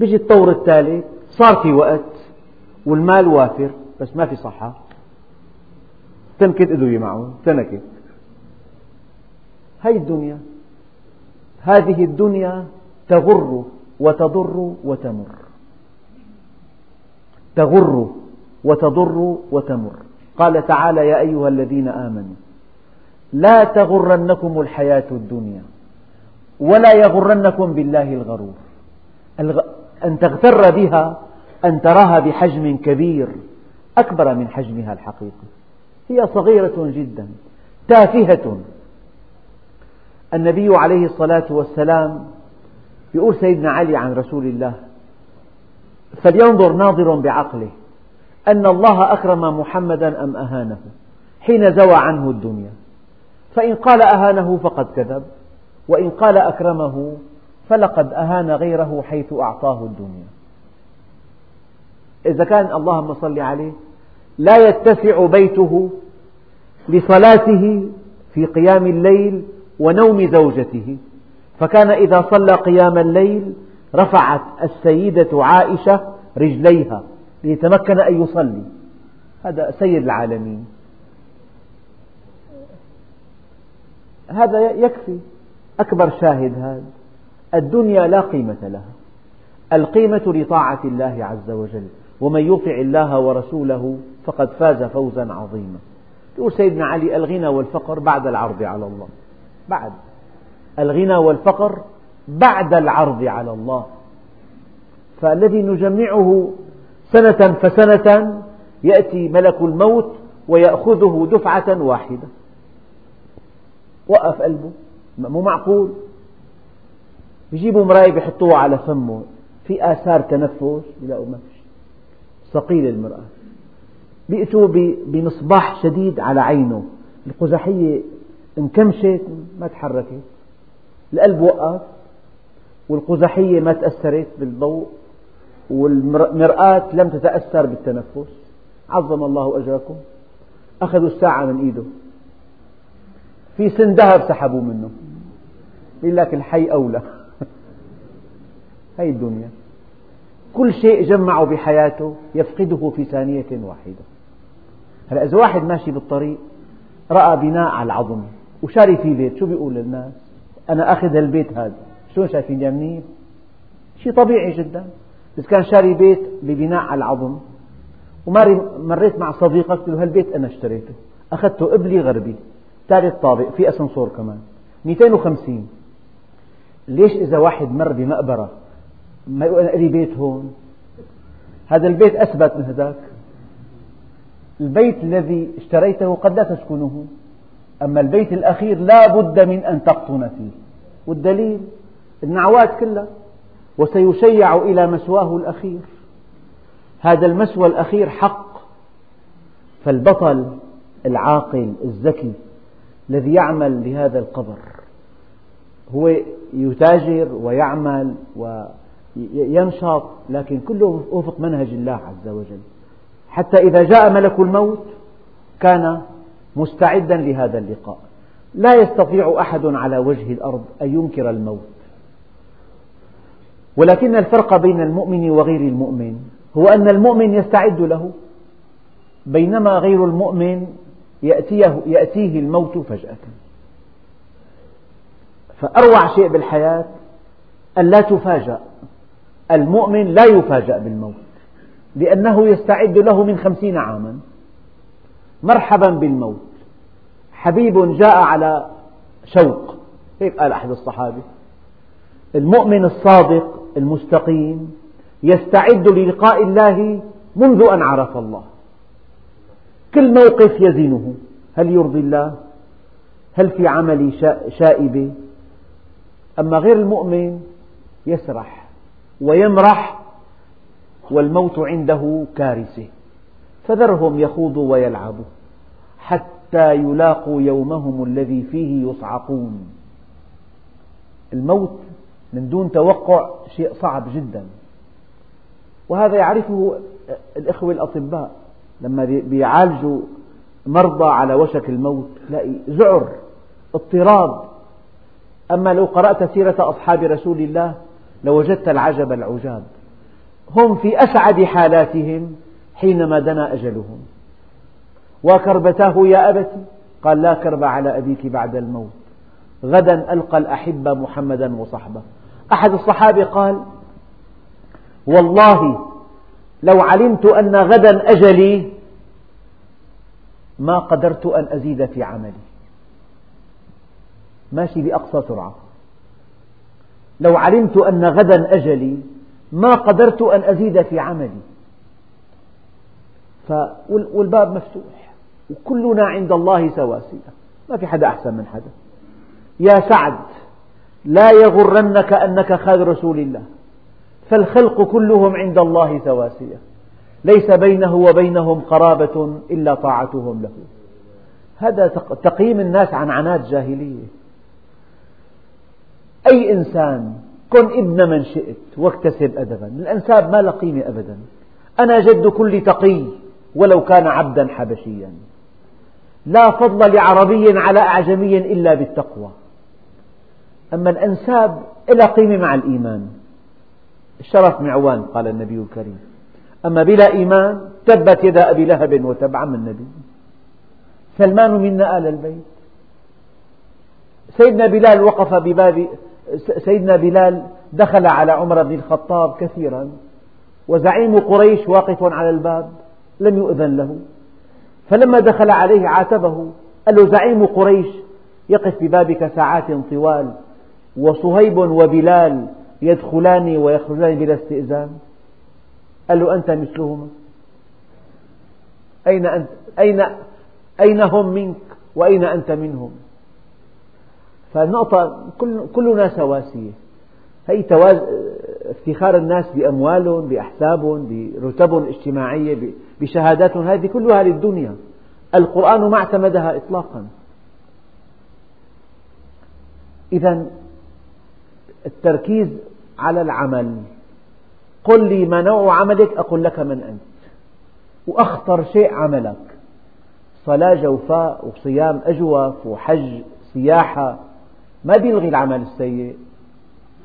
Speaker 1: بيجي الطور الثالث صار في وقت. والمال وافر بس ما في صحة. تنكت أدوية معه تنكت هذه الدنيا هذه الدنيا تغر وتضر وتمر. تغر وتضر وتمر. قال تعالى يا أيها الذين آمنوا لا تغرنكم الحياة الدنيا ولا يغرنكم بالله الغرور. أن تغتر بها أن تراها بحجم كبير أكبر من حجمها الحقيقي. هي صغيرة جدا تافهة. النبي عليه الصلاة والسلام يقول سيدنا علي عن رسول الله فلينظر ناظر بعقله أن الله أكرم محمدا أم أهانه حين زوى عنه الدنيا. فإن قال أهانه فقد كذب وإن قال أكرمه فلقد أهان غيره حيث أعطاه الدنيا. إذا كان اللهم صل عليه لا يتسع بيته لصلاته في قيام الليل ونوم زوجته. فكان إذا صلى قيام الليل رفعت السيدة عائشة رجليها ليتمكن أن يصلي. هذا سيد العالمين. هذا يكفي. أكبر شاهد هذا. الدنيا لا قيمة لها. القيمة لطاعة الله عز وجل. ومن يطع الله ورسوله فقد فاز فوزا عظيما. يقول سيدنا علي الغنى والفقر بعد العرض على الله. بعد. الغنى والفقر بعد العرض على الله. فالذي نجمعه سنة فسنة يأتي ملك الموت ويأخذه دفعة واحدة. وقف قلبه. مو معقول. يجيبوا مراية بيحطوها على فمه في آثار تنفس. بيلاقوا ما ثقيل المرأة. بيأتوا بمصباح شديد على عينه. القزحية انكمشت ما تحركت. القلب وقف والقزحية ما تأثرت بالضوء والمرآة لم تتأثر بالتنفس. عظم الله أجركم. أخذوا الساعة من إيده. في سن ذهب سحبوا منه. يقول لك الحي أولى. [laughs] هي الدنيا. كل شيء جمعه بحياته يفقده في ثانية واحدة. هلا إذا واحد ماشي بالطريق رأى بناء على العظم وشاري فيه بيت شو بيقول للناس؟ أنا أخذ البيت هذا شلون شايفين منيح؟ شيء طبيعي جدا. إذا كان شاري بيت ببناء على العظم ومريت مع صديقك قلت له هالبيت أنا اشتريته أخذته قبلي غربي ثالث طابق في أسانسور كمان 250 ليش إذا واحد مر بمقبرة ما يقول أنا لي بيت هون. هذا البيت أثبت من هذاك. البيت الذي اشتريته قد لا تسكنه. أما البيت الأخير لا بد من أن تقطن فيه. والدليل النعوات كلها وسيشيع إلى مسواه الأخير. هذا المسوى الأخير حق. فالبطل العاقل الذكي الذي يعمل لهذا القبر هو يتاجر ويعمل وينشط لكن كله وفق منهج الله عز وجل. حتى إذا جاء ملك الموت كان مستعدا لهذا اللقاء. لا يستطيع أحد على وجه الأرض أن ينكر الموت. ولكن الفرق بين المؤمن وغير المؤمن هو أن المؤمن يستعد له. بينما غير المؤمن يأتيه, يأتيه الموت فجأة. فأروع شيء بالحياة أن لا تفاجأ. المؤمن لا يفاجأ بالموت لأنه يستعد له من خمسين عاما. مرحبا بالموت. حبيب جاء على شوق. هيك قال أحد الصحابة؟ المؤمن الصادق المستقيم يستعد للقاء الله منذ أن عرف الله. كل موقف يزنه. هل يرضي الله؟ هل في عملي شائبة؟ أما غير المؤمن يسرح. ويمرح والموت عنده كارثة. فذرهم يخوضوا ويلعبوا حتى يلاقوا يومهم الذي فيه يصعقون. الموت من دون توقع شيء صعب جدا. وهذا يعرفه الإخوة الأطباء لما بيعالجوا مرضى على وشك الموت تلاقي ذعر اضطراب. أما لو قرأت سيرة أصحاب رسول الله لوجدت العجب العجاب. هم في أسعد حالاتهم حينما دنا أجلهم. وكربتاه يا أبت قال لا كرب على أبيك بعد الموت. غدا ألقى الأحبة محمدا وصحبه. أحد الصحابة قال والله لو علمت أن غدا أجلي ما قدرت أن أزيد في عملي. ماشي بأقصى سرعة. لو علمت أن غدا أجلي ما قدرت أن أزيد في عملي. والباب مفتوح. وكلنا عند الله سواسية. ما في حدا أحسن من حدا. يا سعد لا يغرنك أنك خال رسول الله. فالخلق كلهم عند الله سواسية. ليس بينه وبينهم قرابة إلا طاعتهم له. هذا تقييم الناس عن عناد جاهلية. أي إنسان كن ابن من شئت واكتسب أدبا. الأنساب ما له قيمة أبدا. أنا جد كل تقي ولو كان عبدا حبشيا. لا فضل لعربي على أعجمي إلا بالتقوى. أما الأنساب لها قيمة مع الإيمان. الشرف معوان قال النبي الكريم. أما بلا إيمان تبت يدا أبي لهب وتب عم النبي. سلمان منا آل البيت. سيدنا بلال وقف بباب سيدنا بلال دخل على عمر بن الخطاب كثيرا وزعيم قريش واقف على الباب لم يؤذن له. فلما دخل عليه عاتبه قال له زعيم قريش يقف ببابك ساعات طوال وصهيب وبلال يدخلان ويخرجان بلا استئذان. قال له أنت مثلهما؟ أين أنت؟ أين أين هم منك؟ وأين أنت منهم؟ فالنقطة كل كلنا سواسية. هي. افتخار الناس بأموالهم بأحسابهم برتبهم الاجتماعية بشهاداتهم هذه كلها للدنيا. القرآن ما اعتمدها إطلاقا. إذا التركيز على العمل. قل لي ما نوع عملك أقول لك من أنت. وأخطر شيء عملك. صلاة جوفاء وصيام أجوف وحج سياحة ما بيلغي العمل السيء؟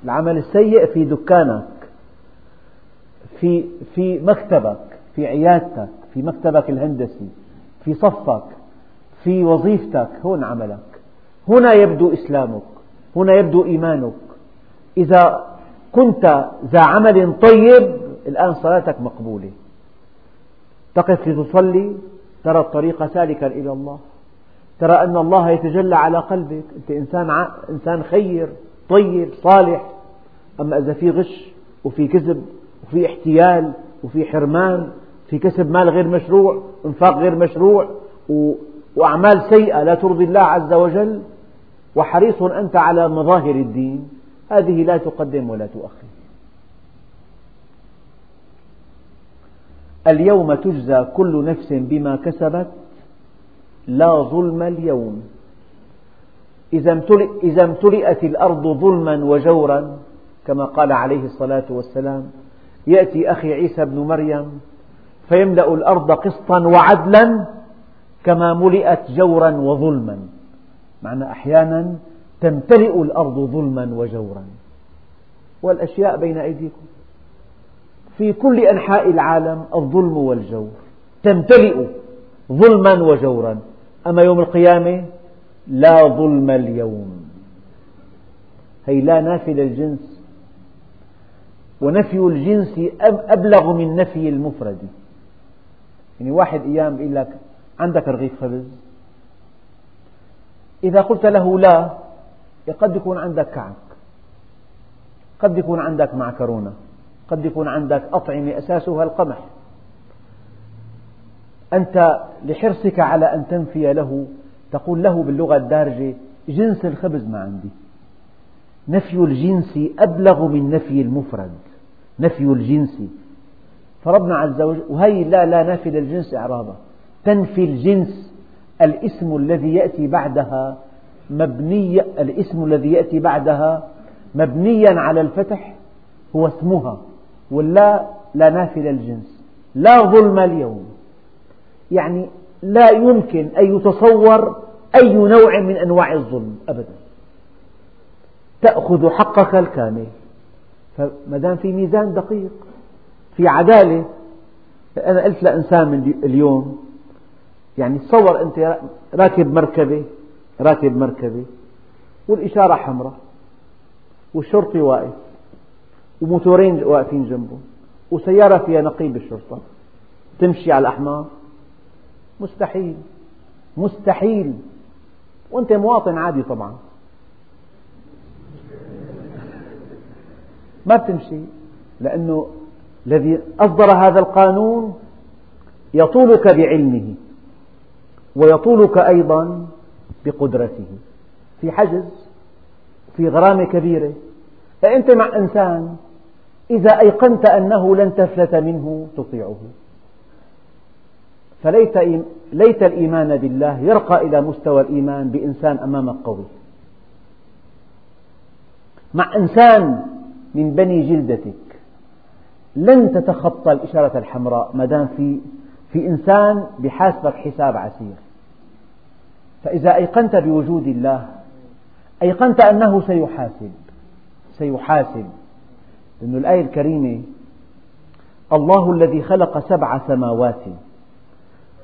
Speaker 1: العمل السيء في دكانك في في مكتبك في عيادتك في مكتبك الهندسي في صفك في وظيفتك هون عملك. هنا يبدو إسلامك هنا يبدو إيمانك. إذا كنت ذا عمل طيب الآن صلاتك مقبولة. تقف لتصلي ترى الطريق سالكا إلى الله. ترى أن الله يتجلى على قلبك. أنت إنسان, إنسان خير طيب صالح. أما إذا في غش وفي كذب وفي احتيال وفي حرمان في كسب مال غير مشروع إنفاق غير مشروع وأعمال سيئة لا ترضي الله عز وجل وحريص أنت على مظاهر الدين هذه لا تقدم ولا تؤخر. اليوم تجزى كل نفس بما كسبت لا ظلم اليوم. إذا امتلئت الأرض ظلما وجورا كما قال عليه الصلاة والسلام يأتي أخي عيسى بن مريم فيملأ الأرض قسطا وعدلا كما ملئت جورا وظلما. معنى أحيانا تمتلئ الأرض ظلما وجورا. والأشياء بين أيديكم. في كل أنحاء العالم الظلم والجور. تمتلئ ظلما وجورا. أما يوم القيامة لا ظلم اليوم. هي لا نافي للجنس ونفي الجنس أبلغ من نفي المفرد. يعني واحد أيام يقول لك عندك رغيف خبز إذا قلت له لا قد يكون عندك كعك قد يكون عندك معكرونة قد يكون عندك أطعمة أساسها القمح. أنت لحرصك على أن تنفي له تقول له باللغة الدارجة جنس الخبز ما عندي. نفي الجنس أبلغ من نفي المفرد نفي الجنس. فربنا عز وجل وهي لا لا نافي للجنس إعرابا. تنفي الجنس الاسم الذي يأتي بعدها مبني الاسم الذي يأتي بعدها مبنيا على الفتح هو اسمها. واللا لا نافي للجنس لا ظلم اليوم. يعني لا يمكن أن يتصور أي نوع من أنواع الظلم أبدا. تأخذ حقك الكامل. فما دام في ميزان دقيق في عدالة أنا قلت لإنسان اليوم يعني تصور أنت راكب مركبة راكب مركبة والإشارة حمراء والشرطي واقف وموتورين واقفين جنبه وسيارة فيها نقيب الشرطة تمشي على الأحمر مستحيل. مستحيل. وأنت مواطن عادي طبعا. ما بتمشي. لأنه الذي أصدر هذا القانون يطولك بعلمه. ويطولك أيضا بقدرته. في حجز في غرامة كبيرة. فأنت مع إنسان إذا أيقنت أنه لن تفلت منه تطيعه. فليت ليت الإيمان بالله يرقى إلى مستوى الإيمان بإنسان أمامك قوي مع إنسان من بني جلدتك لن تتخطى الإشارة الحمراء ما دام في في إنسان بحاسبك حساب عسير. فإذا أيقنت بوجود الله أيقنت أنه سيحاسب سيحاسب. لأن الآية الكريمة الله الذي خلق سبع سماوات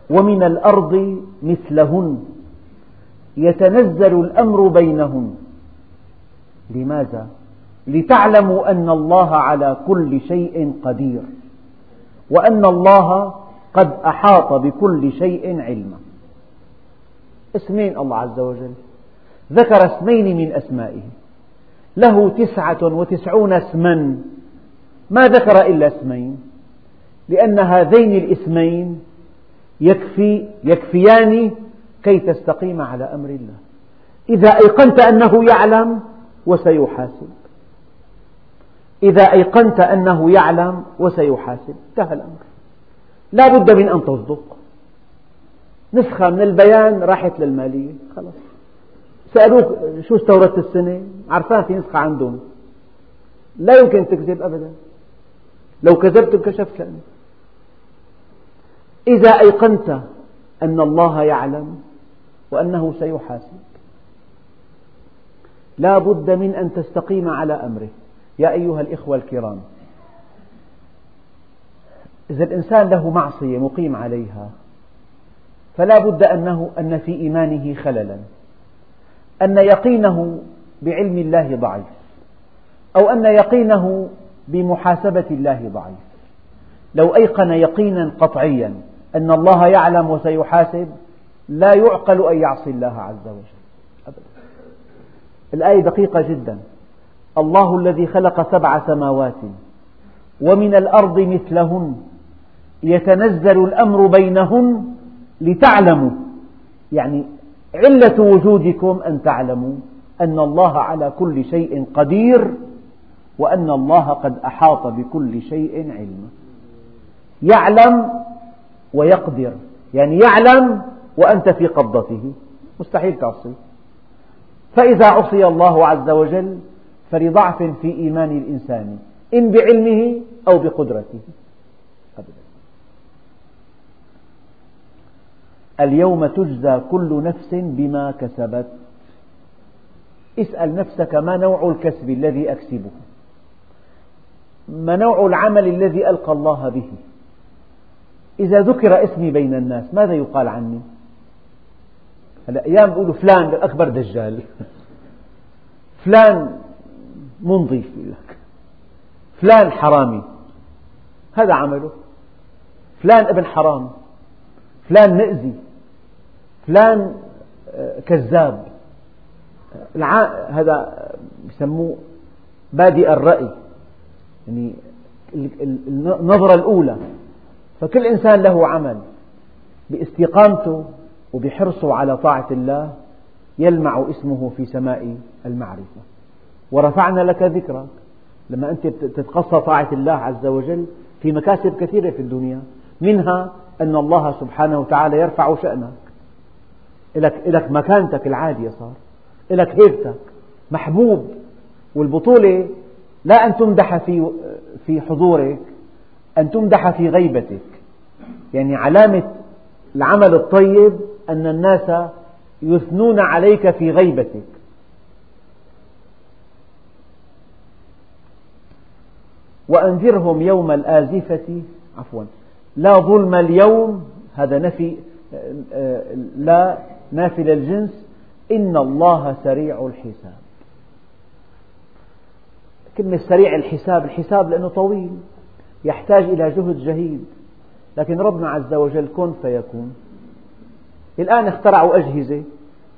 Speaker 1: ومن الأرض مثلهن. يتنزل الأمر بينهن. لماذا؟ لتعلموا أن الله على كل شيء قدير وأن الله قد أحاط بكل شيء علما. اسمين الله عز وجل. ذكر اسمين من أسمائه. له تسعة وتسعون اسما. ما ذكر إلا اسمين. لأن هذين الاسمين يكفي يكفيان كي تستقيم على أمر الله. إذا أيقنت أنه يعلم وسيحاسب. إذا أيقنت أنه يعلم وسيحاسب. انتهى الأمر. لا بد من أن تصدق. نسخة من البيان راحت للمالية. خلاص. سألوك شو استوردت السنة؟ عرفان في نسخة عندهم. لا يمكن تكذب أبدا. لو كذبت انكشفت لأنك. إذا أيقنت أن الله يعلم وأنه سيحاسب لا بد من أن تستقيم على أمره. يا أيها الإخوة الكرام إذا الإنسان له معصية مقيم عليها فلا بد أنه أن في إيمانه خللا. أن يقينه بعلم الله ضعيف أو أن يقينه بمحاسبة الله ضعيف. لو أيقن يقينا قطعيا أن الله يعلم وسيحاسب لا يعقل أن يعصي الله عز وجل. أبدا. الآية دقيقة جدا. الله الذي خلق سبع سماوات ومن الأرض مثلهن يتنزل الأمر بينهن لتعلموا. يعني علة وجودكم أن تعلموا أن الله على كل شيء قدير وأن الله قد أحاط بكل شيء علما يعلم ويقدر يعني يعلم وأنت في قبضته. مستحيل تعصي. فإذا عصي الله عز وجل فلضعف في إيمان الإنسان إن بعلمه أو بقدرته. أبدا. اليوم تجزى كل نفس بما كسبت. اسأل نفسك ما نوع الكسب الذي أكسبه. ما نوع العمل الذي ألقى الله به. إذا ذكر اسمي بين الناس ماذا يقال عني؟ هلا أيام بيقولوا فلان أكبر دجال. [laughs] فلان منظف لك. فلان حرامي. هذا عمله. فلان ابن حرام. فلان مئزي فلان آه، كذاب. هذا يسموه بادئ الرأي. يعني النظرة الأولى. فكل إنسان له عمل باستقامته وبحرصه على طاعة الله يلمع اسمه في سماء المعرفة. ورفعنا لك ذكرك. لما أنت تتقصى طاعة الله عز وجل في مكاسب كثيرة في الدنيا منها أن الله سبحانه وتعالى يرفع شأنك. لك, لك مكانتك العالية صار. لك هيبتك محبوب. والبطولة لا أن تمدح في في حضورك. أن تمدح في غيبتك. يعني علامة العمل الطيب أن الناس يثنون عليك في غيبتك. وأنذرهم يوم الآزفة. عفوا. لا ظلم اليوم. هذا نفي لا نافل الجنس. إن الله سريع الحساب. كلمة سريع الحساب الحساب لأنه طويل. يحتاج إلى جهد جهيد لكن ربنا عز وجل كن فيكون. الآن اخترعوا أجهزة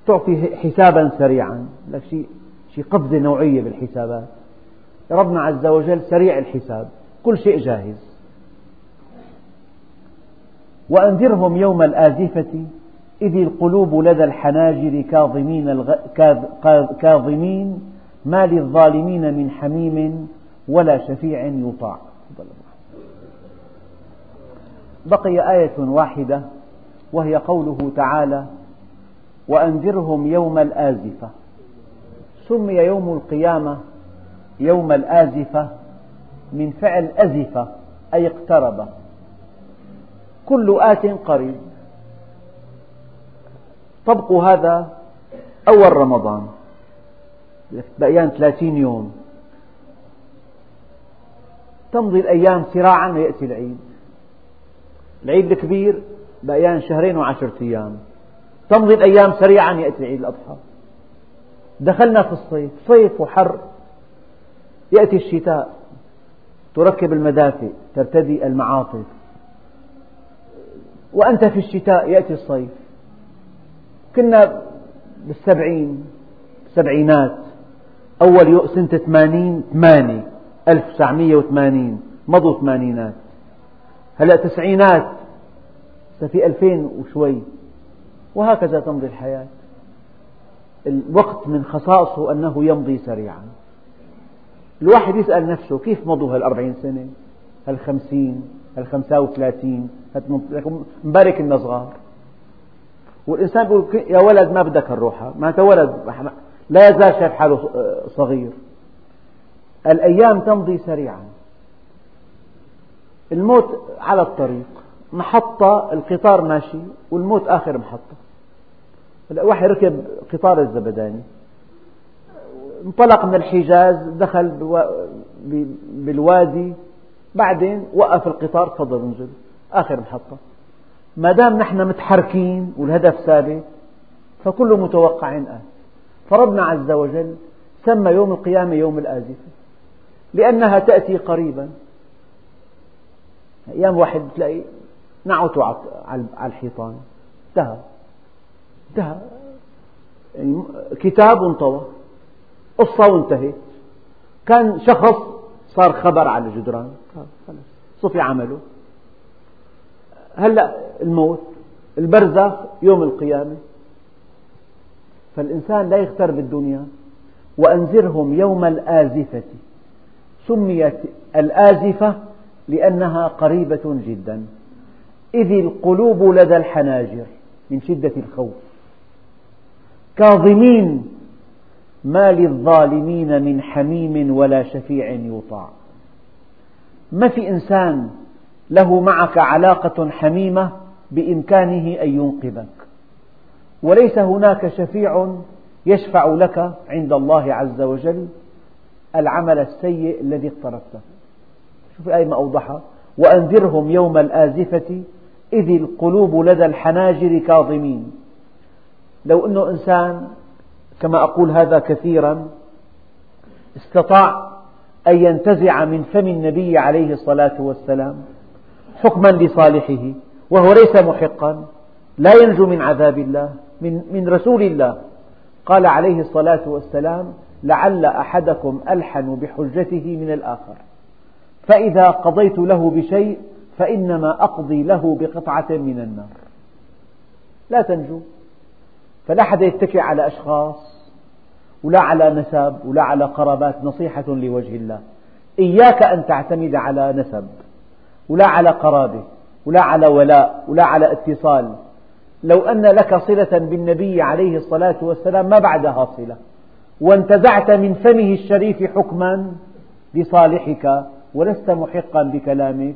Speaker 1: تعطي حسابا سريعا. لك شيء شيء قفزة نوعية بالحسابات. ربنا عز وجل سريع الحساب. كل شيء جاهز. وأنذرهم يوم الآزفة إذ القلوب لدى الحناجر كاظمين, الغ... كاظمين. ما للظالمين من حميم ولا شفيع يطاع. بقي آية واحدة وهي قوله تعالى وأنذرهم يوم الآزفة. سمي يوم القيامة يوم الآزفة من فعل أزف أي اقترب. كل آت قريب. طبقوا هذا أول رمضان. بقيان ثلاثين يوم. تمضي الأيام سراعا ويأتي العيد. العيد الكبير بقيان شهرين وعشرة أيام. تمضي الأيام سريعا يأتي عيد الأضحى. دخلنا في الصيف صيف وحر. يأتي الشتاء. تركب المدافئ ترتدي المعاطف. وأنت في الشتاء يأتي الصيف. كنا بالسبعين السبعينات أول سنة ثمانين ثمانية ألف وثمانين. مضوا ثمانينات. هلأ تسعينات. في ألفين وشوي. وهكذا تمضي الحياة. الوقت من خصائصه أنه يمضي سريعا. الواحد يسأل نفسه كيف مضوا هالأربعين سنة؟ هالخمسين؟ هالخمسة وثلاثين؟ مبارك إننا صغار. والإنسان يقول يا ولد ما بدك هالروحة. ما أنت ولد لا يزال شايف حاله صغير. الأيام تمضي سريعا. الموت على الطريق. محطة القطار ماشي والموت آخر محطة. واحد ركب قطار الزبداني انطلق من الحجاز دخل بالوادي بعدين وقف القطار تفضل انزل. آخر محطة. ما دام نحن متحركين والهدف ثابت فكل متوقع آت فربنا عز وجل سمى يوم القيامة يوم الآزفة لأنها تأتي قريبا. أيام واحد تلاقي نعته على الحيطان. انتهى. انتهى. يعني كتاب انطوى. قصة وانتهت. كان شخص صار خبر على الجدران خلص صفي عمله. هلأ الموت. البرزخ يوم القيامة. فالإنسان لا يغتر بالدنيا. وأنذرهم يوم الآزفة. سميت الآزفة لأنها قريبة جدا. إذ القلوب لدى الحناجر من شدة الخوف. كاظمين ما للظالمين من حميم ولا شفيع يطاع. ما في إنسان له معك علاقة حميمة بإمكانه أن ينقذك. وليس هناك شفيع يشفع لك عند الله عز وجل العمل السيء الذي اقترفته. شوف الآية ما أوضحها. وأنذرهم يوم الآزفة إذ القلوب لدى الحناجر كاظمين. لو أنه إنسان كما أقول هذا كثيرا استطاع أن ينتزع من فم النبي عليه الصلاة والسلام حكما لصالحه وهو ليس محقا لا ينجو من عذاب الله من, من رسول الله. قال عليه الصلاة والسلام لعل أحدكم ألحن بحجته من الآخر فإذا قضيت له بشيء فإنما أقضي له بقطعة من النار. لا تنجو. فلا حدا يتكئ على أشخاص ولا على نسب ولا على قرابات نصيحة لوجه الله. إياك أن تعتمد على نسب ولا على قرابة ولا على ولاء ولا على اتصال. لو أن لك صلة بالنبي عليه الصلاة والسلام ما بعدها صلة. وانتزعت من فمه الشريف حكما لصالحك ولست محقا بكلامك.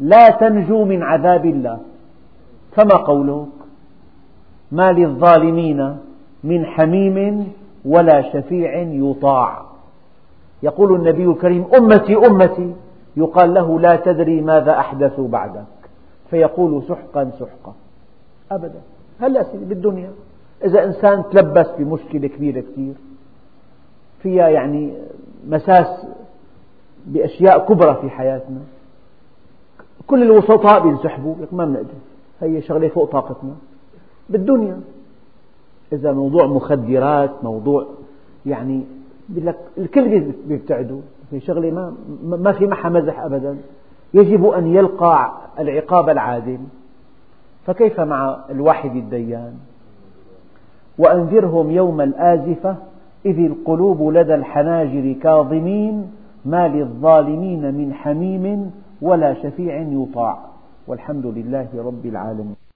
Speaker 1: لا تنجو من عذاب الله. فما قولك ما للظالمين من حميم ولا شفيع يطاع. يقول النبي الكريم أمتي أمتي يقال له لا تدري ماذا أحدثوا بعدك. فيقول سحقا سحقا. أبدا. هلأ بالدنيا؟ إذا إنسان تلبس بمشكلة كبيرة كثير فيها يعني مساس بأشياء كبرى في حياتنا. كل الوسطاء بينسحبوا. لك ما بنقدر. هي شغلة فوق طاقتنا. بالدنيا. إذا موضوع مخدرات موضوع يعني لك الكل بيبتعدوا. هي شغلة ما ما في معها مزح أبدا. يجب أن يلقى العقاب العادل. فكيف مع الواحد الديان وأنذرهم يوم الآزفة إذ القلوب لدى الحناجر كاظمين ما للظالمين من حميم ولا شفيع يطاع. والحمد لله رب العالمين.